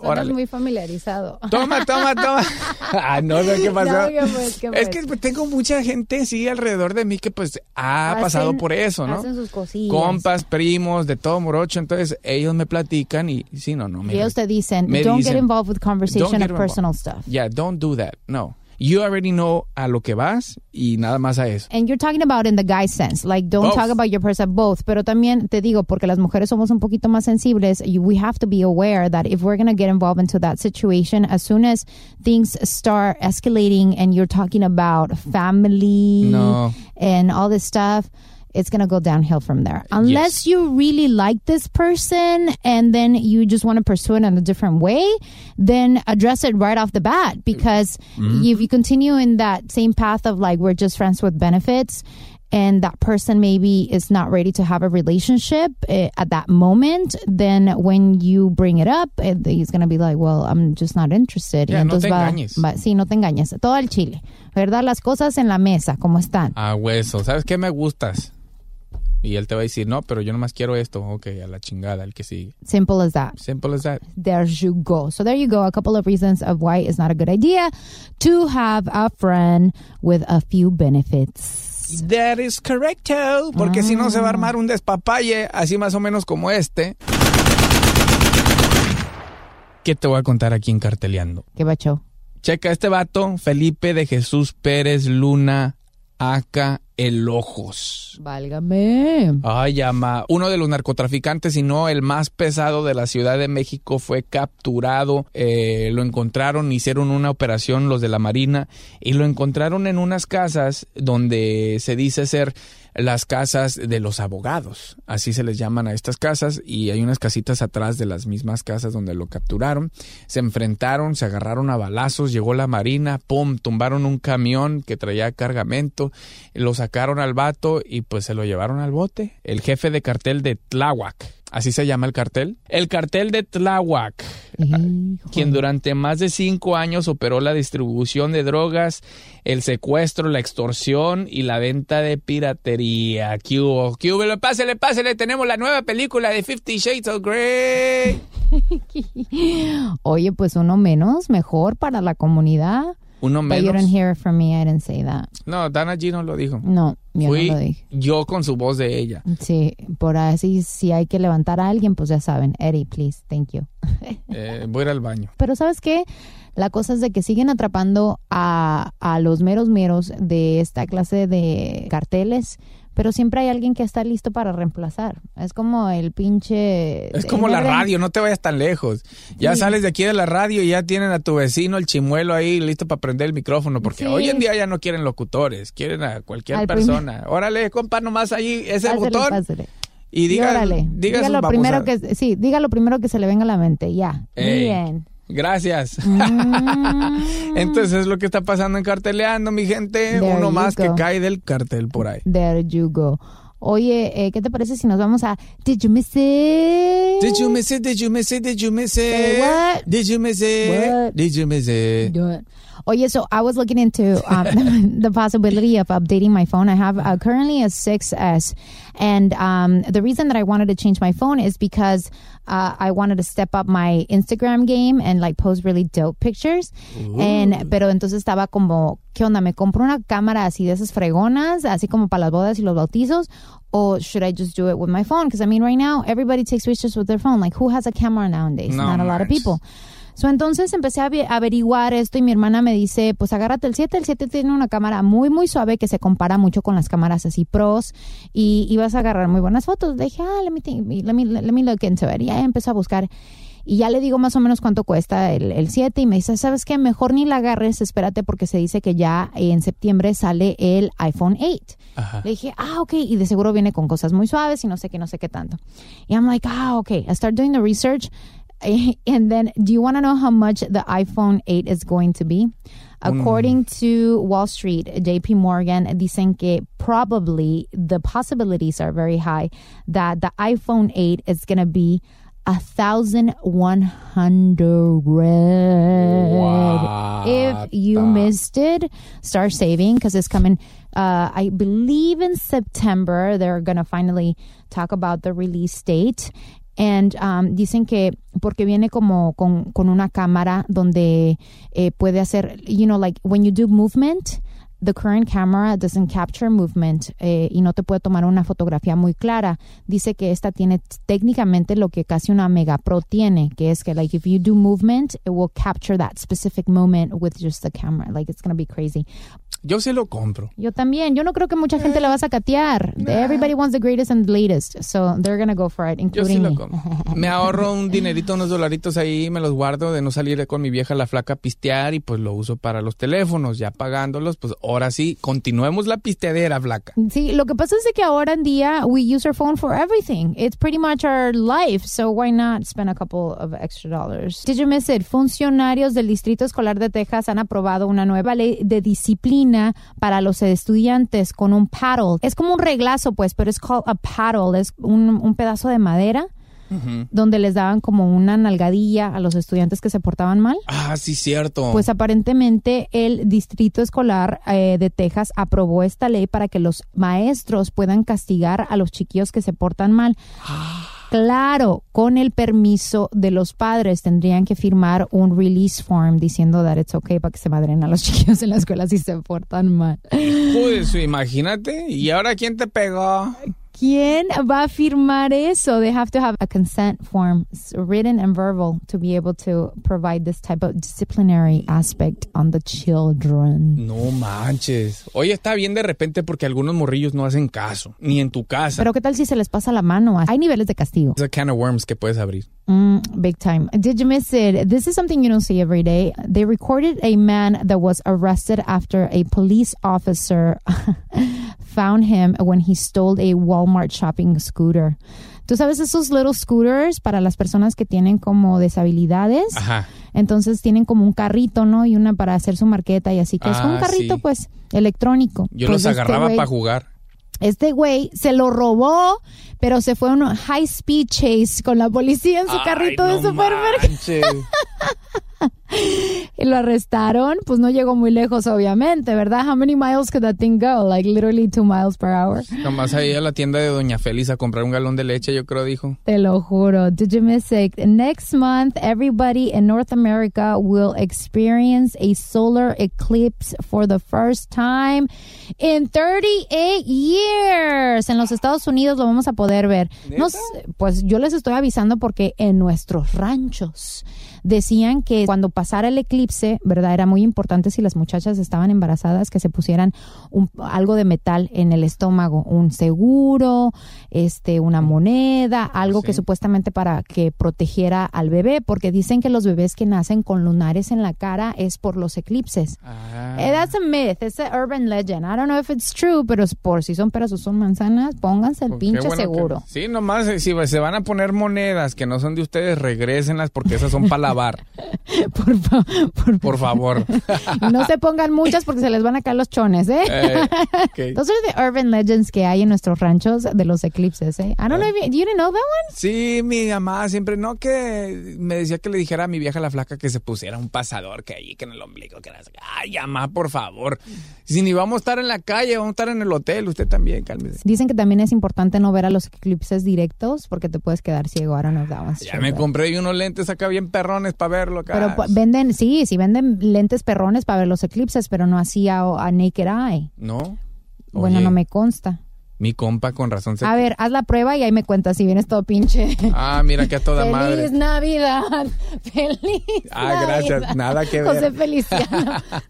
Órale. muy familiarizado. Toma, toma, toma. ah, no, no, ¿qué pasó? No, ¿qué pues, qué es que pues, tengo mucha gente, sí, alrededor de mí que pues ha Hacen- pasado por eso, ¿no? Hacen sus cosillas. Compas, primos, de todo morocho. Entonces, ellos me platican y sí, no, no. Me, ellos te dicen, me don't get involved with conversation "Don't of personal involved." stuff. Yeah, don't do that. No. You already know a lo que vas y nada más a eso. And you're talking about in the guy sense, like don't Both. talk about your person both. Pero también te digo, porque las mujeres somos un poquito más sensibles, you- we have to be aware that if we're going to get involved into that situation, as soon as things start escalating and you're talking about family No. and all this stuff, it's going to go downhill from there. Unless you really like this person and then you just want to pursue it in a different way, then address it right off the bat. Because if you continue in that same path of like, we're just friends with benefits, and that person maybe is not ready to have a relationship eh, at that moment, then when you bring it up, eh, he's going to be like, well, I'm just not interested. Y Yeah, no te va- engañes. va- sí, no te engañes. Todo el chile. ¿Verdad? Las cosas en la mesa, como están. A hueso. ¿Sabes qué me gustas? Y él te va a decir, no, pero yo nomás quiero esto. Ok, a la chingada, el que sigue. Simple as that. Simple as that. there you go. So there you go. A couple of reasons of why it's not a good idea to have a friend with a few benefits. That is correcto. Porque si no se va a armar un despapalle, así más o menos como este. ¿Qué te voy a contar aquí en Carteleando? ¿Qué bacho? Checa este vato, Felipe de Jesús Pérez Luna, acá el Ojos. Válgame. Ay, llama. Uno de los narcotraficantes, y no el más pesado de la Ciudad de México, fue capturado. Eh, lo encontraron, hicieron una operación los de la Marina y lo encontraron en unas casas donde se dice ser las casas de los abogados. Así se les llaman a estas casas y hay unas casitas atrás de las mismas casas donde lo capturaron. Se enfrentaron, se agarraron a balazos, llegó la Marina, pum, tumbaron un camión que traía cargamento, lo sacaron al vato y pues se lo llevaron al bote. El jefe de cartel de Tláhuac, así se llama el cartel. El cartel de Tláhuac, quien durante más de cinco años operó la distribución de drogas, el secuestro, la extorsión y la venta de piratería. ¿Qué hubo? ¿Qué hubo? Pásele, pásele, tenemos la nueva película de Fifty Shades of Grey. Oye, pues uno menos, mejor para la comunidad. Uno But you menos. didn't hear it from me. I didn't say that. No, Dana G no lo dijo. No, yo Fui no lo dije. yo con su voz de ella. Sí, por así, si hay que levantar a alguien, pues ya saben. Eddie, please, thank you. Eh, voy a ir al baño. Pero ¿sabes qué? La cosa es de que siguen atrapando a, a los meros meros de esta clase de carteles, pero siempre hay alguien que está listo para reemplazar. Es como el pinche... Es como la radio, no te vayas tan lejos. Ya Sí. sales de aquí de la radio y ya tienen a tu vecino, el chimuelo ahí listo para prender el micrófono, porque Sí. hoy en día ya no quieren locutores, quieren a cualquier Al persona. Órale, compa, nomás ahí ese botón y diga, órale, diga, diga lo primero que sí, diga lo primero que se le venga a la mente, ya. Ey. bien. Gracias. Mm. Entonces es lo que está pasando en Carteleando, mi gente. There Uno más que cae del cartel por ahí. There you go. Oye, eh, ¿qué te parece si nos vamos a Did you miss it? Did you miss it? Did you miss it? Did you miss Say it? what? Did you miss it? What? Did you miss it? Do it. Oye, so I was looking into um, the possibility of updating my phone. I have uh, currently a 6S, and um, the reason that I wanted to change my phone is because uh, I wanted to step up my Instagram game and like post really dope pictures. And pero entonces estaba como, ¿qué onda? ¿Me compro una cámara así de esas fregonas, así como para las bodas y los bautizos? Or should I just do it with my phone? Because I mean, right now everybody takes pictures with their phone. Like, who has a camera nowadays? No Not a lot of people. So, entonces empecé a averiguar esto y mi hermana me dice, pues agárrate el 7. El 7 tiene una cámara muy, muy suave que se compara mucho con las cámaras así pros y, y vas a agarrar muy buenas fotos. Le dije, ah, let me, think- let me, let me look into it. Y ya empezó a buscar. Y ya le digo más o menos cuánto cuesta el, el 7 y me dice, ¿sabes qué? Mejor ni la agarres, espérate porque se dice que ya en septiembre sale el iPhone 8. Le dije, ah, ok, y de seguro viene con cosas muy suaves y no sé qué, no sé qué tanto. Y I'm like, ah, ok, I start doing the research. And then, do you want to know how much the iPhone 8 is going to be? According to Wall Street, JP Morgan, dicen que probably the possibilities are very high that the iPhone 8 is going to be a thousand one hundred. If you missed it, start saving because it's coming. Uh, I believe in September they're gonna finally talk about the release date. And um, dicen que porque viene como con, con una cámara donde eh, puede hacer, you know, like when you do movement, the current camera doesn't capture movement eh, y no te puede tomar una fotografía muy clara. Dice que esta tiene técnicamente lo que casi una Mega Pro tiene, que es que like if you do movement, it will capture that specific moment with just the camera. Like it's gonna be crazy. Yo se lo compro. Yo también. Yo no creo que mucha gente la va a sacatear. Everybody wants the greatest and the latest, so they're gonna go for it, Yo sí including lo me. compro. Me ahorro un dinerito, unos dolaritos ahí, me los guardo de no salir con mi vieja la flaca a pistear y pues lo uso para los teléfonos. Ya pagándolos, pues ahora sí, continuemos la pisteadera, flaca. Sí, lo que pasa es que ahora en día we use our phone for everything. It's pretty much our life, so why not spend a couple of extra dollars? Did you miss it? Funcionarios del Distrito Escolar de Texas han aprobado una nueva ley de disciplina para los estudiantes con un paddle. Es como un reglazo, pues, pero es called a paddle. Es un pedazo de madera donde les daban como una nalgadilla a los estudiantes que se portaban mal. Ah, sí, cierto. Pues aparentemente el Distrito Escolar eh, de Texas aprobó esta ley para que los maestros puedan castigar a los chiquillos que se portan mal. Claro, con el permiso de los padres tendrían que firmar un release form diciendo that it's okay para que se madren a los chiquillos en la escuela si se portan mal. Pues imagínate. ¿Y ahora quién te pegó? ¿Quién va a firmar eso? They have to have a consent form, written and verbal, to be able to provide this type of disciplinary aspect on the children. No manches. Oye, está bien de repente porque algunos morrillos no hacen caso, ni en tu casa. Pero ¿qué tal si se les pasa la mano? Hay niveles de castigo. Es a can of worms que puedes abrir. Mm, big time. Did you miss it? This is something you don't see every day. They recorded a man that was arrested after a police officer found him when he stole a Walmart shopping scooter. Tú sabes esos little scooters para las personas que tienen como deshabilidades. Ajá. Entonces tienen como un carrito, ¿no? Y una para hacer su marqueta y así, que es como un Ah, carrito, sí. pues, electrónico. Yo Pues los este agarraba güey- para jugar. este güey se lo robó, pero se fue a un high speed chase con la policía en su carrito de supermercado. y lo arrestaron. Pues no llegó muy lejos, obviamente, ¿verdad? How many miles could that thing go? Like literally two miles per hour. Nomás ahí a la tienda de Doña Félix a comprar un galón de leche, yo creo, dijo. Te lo juro. Did you miss it? Next month, everybody in North America will experience a solar eclipse for the first time in 38 years. En los Estados Unidos lo vamos a poder ver. No sé, pues yo les estoy avisando porque en nuestros ranchos decían que cuando pasara el eclipse, ¿verdad? Era muy importante si las muchachas estaban embarazadas que se pusieran un- algo de metal en el estómago, un seguro, este, una moneda, algo que supuestamente para que protegiera al bebé, porque dicen que los bebés que nacen con lunares en la cara es por los eclipses. Eh, that's a myth, it's an urban legend. I don't know if it's true, pero es por si son peras o son manzanas. pónganse el Qué pinche bueno que- seguro. sí, nomás eh, si se van a poner monedas que no son de ustedes, regrésenlas porque esas son para lavar. por, fa- por, Por favor. No se pongan muchas porque se les van a caer los chones, ¿eh? Eh, ok. Those are the urban legends que hay en nuestros ranchos de los eclipses, ¿eh? I don't know if you, you didn't know that one? Sí, mi mamá siempre, no que me decía que le dijera a mi vieja la flaca que se pusiera un pasador que ahí, que en el ombligo, que las... Ay, mamá, por favor. Si ni vamos a estar en la calle, vamos a estar en el hotel, usted también, cálmese. Dicen que también es importante no ver a los eclipses directos porque te puedes quedar ciego. If that one's Ya me compré unos lentes acá bien perrones para verlo acá. Pero venden, sí, sí venden lentes perrones para ver los eclipses, pero no así a, a naked eye. ¿No? Bueno, no me consta. Mi compa con razón se... A ver, haz la prueba y ahí me cuentas si vienes todo pinche. Ah, mira que a toda Feliz madre. Navidad. Feliz. Ah, gracias. Nada que ver. José Feliciano.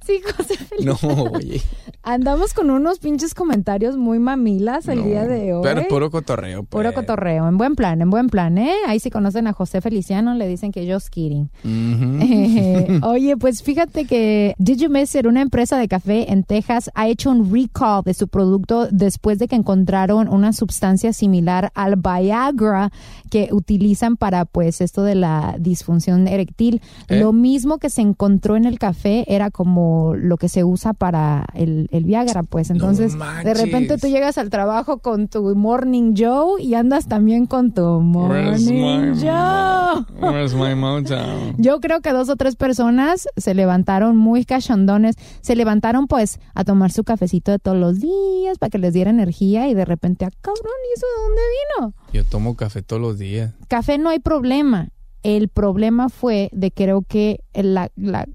Sí, José No, Feliciano. oye. Andamos con unos pinches comentarios muy mamilas el no. día de hoy. Pero puro cotorreo. pues. Puro cotorreo, en buen plan, en buen plan, ¿eh? Ahí si conocen a José Feliciano, le dicen que yo kidding. Eh, oye, pues fíjate que Did You Miss It, una empresa de café en Texas, ha hecho un recall de su producto después de que encontraron una sustancia similar al Viagra que utilizan para pues esto de la disfunción eréctil. ¿Eh? Lo mismo que se encontró en el café era como lo que se usa para el, el Viagra, pues entonces de repente tú llegas al trabajo con tu Morning Joe y andas también con tu Morning Joe. Where's my? Yo creo que dos o tres personas se levantaron muy cachondones, se levantaron pues a tomar su cafecito de todos los días para que les diera energía y de repente, ah, cabrón, ¿y eso de dónde vino? Yo tomo café todos los días. Café no hay problema. El problema fue de creo que la, la,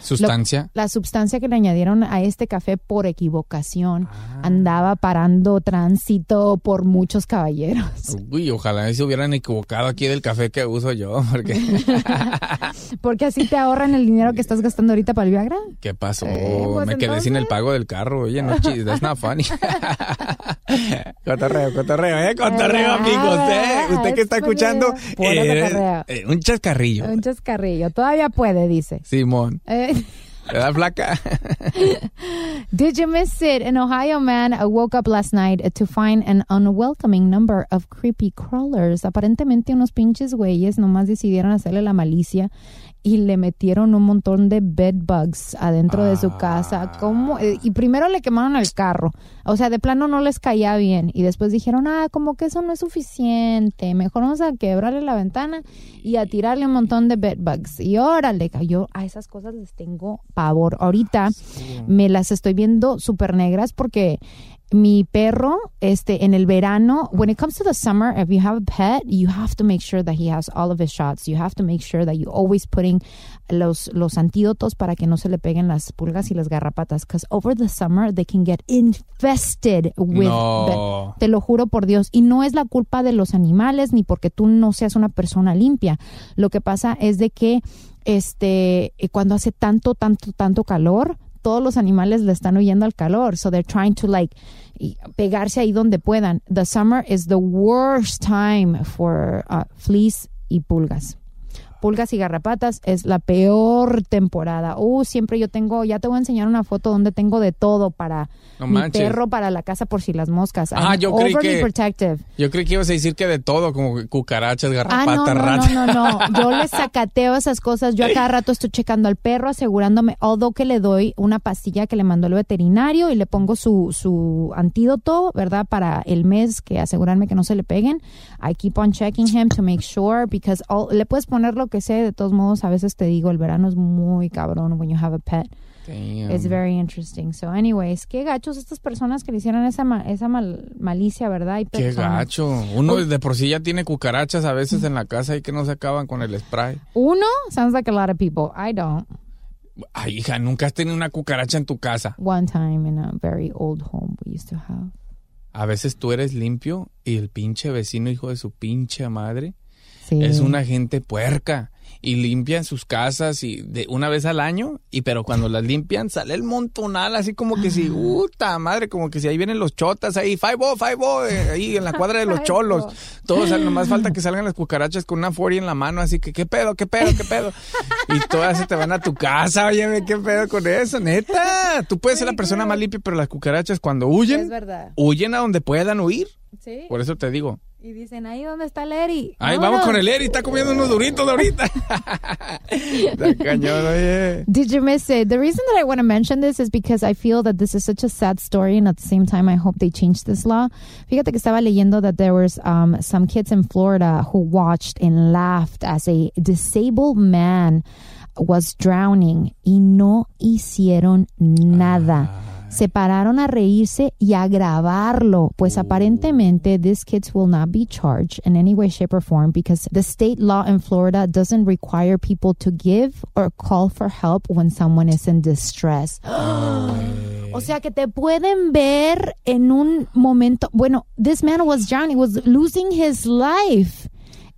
¿Sustancia? lo- la sustancia que le añadieron a este café por equivocación Ah. andaba parando tránsito por muchos caballeros. Uy, ojalá se hubieran equivocado aquí del café que uso yo, porque Porque así te ahorran el dinero que estás gastando ahorita para el Viagra. ¿qué pasó? Eh, pues Me quedé sin el pago del carro. Oye, no chis, that's not funny. cotorreo, cotorreo, eh, cotorreo, amigos, eh. Usted que está es escuchando, eh, eh, un chascarrillo. Un chascarrillo. Todavía puede, dice. Simón, Eh, ¿verdad, flaca? Did you miss it? An Ohio man uh, woke up last night to find an unwelcoming number of creepy crawlers. Aparentemente unos pinches güeyes nomás decidieron hacerle la malicia y le metieron un montón de bed bugs adentro de su casa. ¿Cómo? Eh, Y primero le quemaron el carro. O sea, de plano no les caía bien. Y después dijeron, ah, como que eso no es suficiente. Mejor vamos a quebrarle la ventana y a tirarle un montón de bed bugs. Y órale, yo a esas cosas les tengo pavor. Ahorita me las estoy viendo súper negras porque mi perro, este, en el verano, when it comes to the summer, if you have a pet, you have to make sure that he has all of his shots. You have to make sure that you always putting los, los antídotos para que no se le peguen las pulgas y las garrapatas. Because over the summer, they can get infested with No. te lo juro por Dios. Y no es la culpa de los animales ni porque tú no seas una persona limpia. Lo que pasa es de que este eh, cuando hace tanto, tanto, tanto calor, todos los animales le están huyendo al calor. So they're trying to like pegarse ahí donde puedan. The summer is the worst time for uh, fleas y pulgas. Pulgas y garrapatas es la peor temporada. Uh, siempre yo tengo, ya te voy a enseñar una foto donde tengo de todo para No mi manches. perro, para la casa por si las moscas. Ah, I'm yo creí que- protective. Yo creí que ibas a decir que de todo, como cucarachas, Ah, garrapatas, no, no, ratas. no, no, no. Yo le sacateo esas cosas. Yo a cada rato estoy checando al perro, asegurándome, although que le doy una pastilla que le mandó el veterinario y le pongo su, su antídoto, ¿verdad? Para el mes, que asegurarme que no se le peguen. I keep on checking him to make sure, because all- le puedes poner lo que sea, de todos modos, a veces te digo, el verano es muy cabrón when you have a pet. Damn. It's very interesting. So, anyways, qué gachos estas personas que le hicieron esa, ma- esa mal- malicia, ¿verdad? Qué gacho. Uno de por sí ya tiene cucarachas a veces en la casa y que no se acaban con el spray. Uno, sounds like a lot of people. I don't. Ay, hija, nunca has tenido una cucaracha en tu casa. One time in a very old home we used to have. A veces tú eres limpio y el pinche vecino, hijo de su pinche madre, Sí. Es una gente puerca. Y limpian sus casas y de una vez al año, y pero cuando las limpian sale el montonal, así como que si, puta madre, como que si ahí vienen los chotas ahí, five oh, five oh, eh, ahí en la cuadra de los cholos. Todos, nomás falta que salgan las cucarachas con una 40 en la mano, así que, ¿qué pedo, qué pedo, qué pedo? Y todas se te van a tu casa, oye, ¿qué pedo con eso? Neta, tú puedes ser la persona más limpia, pero las cucarachas cuando huyen, Es verdad. huyen a donde puedan huir. Sí. Por eso te digo. Y dicen, ahí dónde está el Eri. Ahí vamos con el Eri, está comiendo unos duritos de ahorita. Está cañón, oye. Did you miss it? The reason that I want to mention this is because I feel that this is such a sad story, and at the same time, I hope they change this law. Fíjate que estaba leyendo that there was um, some kids in Florida who watched and laughed as a disabled man was drowning y no hicieron nada. Se pararon a reírse y a grabarlo, pues aparentemente these kids will not be charged in any way, shape, or form because the state law in Florida doesn't require people to give or call for help when someone is in distress. O sea que te pueden ver en un momento. Bueno, this man was drowning, was losing his life.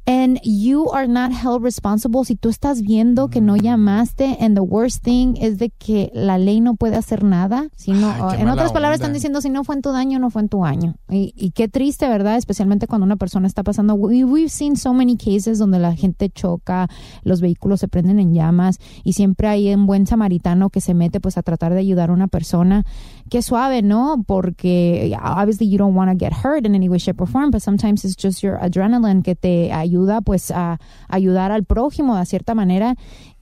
And you are not held responsible si tú estás viendo que no llamaste. And the worst thing es de que la ley no puede hacer nada. Si no, Ay, en otras palabras onda. están diciendo si no fue en tu daño, no fue en tu año. Y, y qué triste, ¿verdad? Especialmente cuando una persona está pasando. We, we've seen so many cases donde la gente choca, los vehículos se prenden en llamas y siempre hay un buen samaritano que se mete pues a tratar de ayudar a una persona. Qué suave, ¿no? Porque obviously you don't want to get hurt in any way, shape or form, but sometimes it's just your adrenaline que te ayuda pues a ayudar al prójimo de cierta manera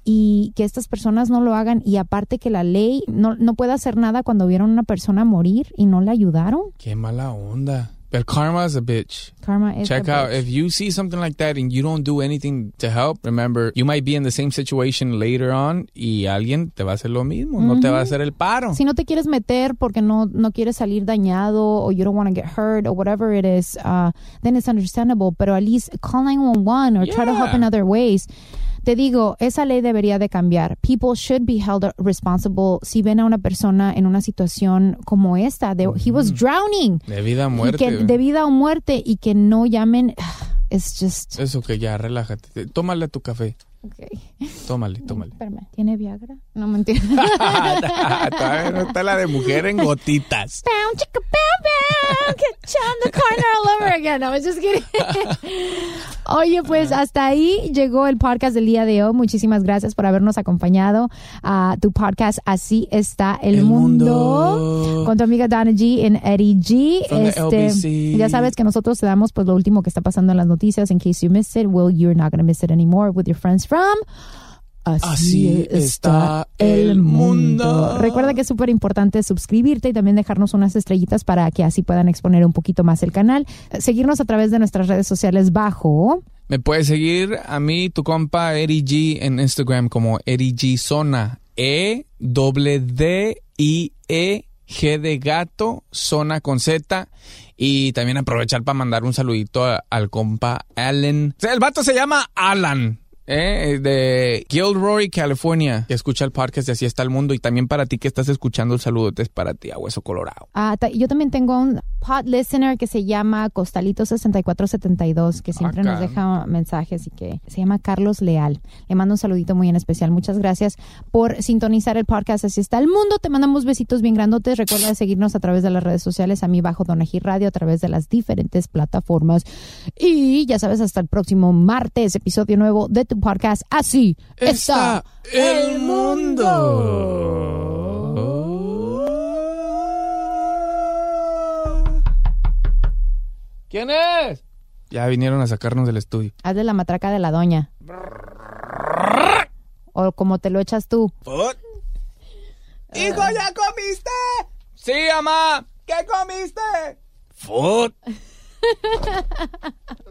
y que estas personas no lo hagan y aparte que la ley no, no puede hacer nada cuando vieron a una persona morir y no le ayudaron. Qué mala onda. But karma is a bitch. Karma is Check out bitch. if you see something like that and you don't do anything to help. Remember, you might be in the same situation later on y alguien te va a hacer lo mismo, no te va a hacer el paro. Si no te quieres meter porque no, no quieres salir dañado o you don't want to get hurt or whatever it is, uh, then it's understandable. Pero at least call 911 or try to help in other ways. Te digo, esa ley debería de cambiar. People should be held responsible si ven a una persona en una situación como esta. De, He was drowning. De vida a Y muerte. que, de vida o muerte y que no llamen. It's just. Eso que ya, relájate. Tómale tu café. Okay. Tómale, tómale. ¿tiene Viagra? No me entiendo. No está la de mujer en gotitas. Bow. Get you on the corner all over again. No, I was just kidding. Oye, pues hasta ahí llegó el podcast del día de hoy. Muchísimas gracias por habernos acompañado a tu podcast Así está el, El mundo. mundo. con tu amiga Donna G en Eddie G. Este, ya sabes que nosotros te damos pues lo último que está pasando en las noticias. In case you missed it, well, you're not going to miss it anymore with your friends from Así está el mundo. Recuerda que es súper importante suscribirte y también dejarnos unas estrellitas para que así puedan exponer un poquito más el canal. Seguirnos a través de nuestras redes sociales bajo. Me puedes seguir a mí, tu compa Eddie G en Instagram como Eddie G Zona. E doble D I E G de gato, zona con Z. Y también aprovechar para mandar un saludito a- al compa Alan. O sea, el vato se llama Alan. ¿Eh? de Gilroy, California, que escucha el podcast de Así está el mundo. Y también para ti que estás escuchando el saludo, es para ti, a Hueso Colorado. Ah, yo también tengo un pod listener que se llama Costalito6472, que siempre nos Acá. deja mensajes y que se llama Carlos Leal. Le mando un saludito muy en especial. Muchas gracias por sintonizar el podcast Así está el mundo. Te mandamos besitos bien grandotes. Recuerda seguirnos a través de las redes sociales, a mí bajo Donají Radio, a través de las diferentes plataformas. Y ya sabes, hasta el próximo martes, episodio nuevo de tu podcast Así está, el ¿Quién es? Ya vinieron a sacarnos del estudio. Hazle la matraca de la doña. O como te lo echas tú. ¡Hijo, ya comiste! Sí, mamá. ¿Qué comiste? Food.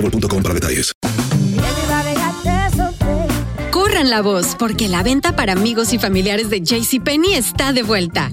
boostmobile.com detalles. Corran la voz, porque la venta para amigos y familiares de JCPenney está de vuelta.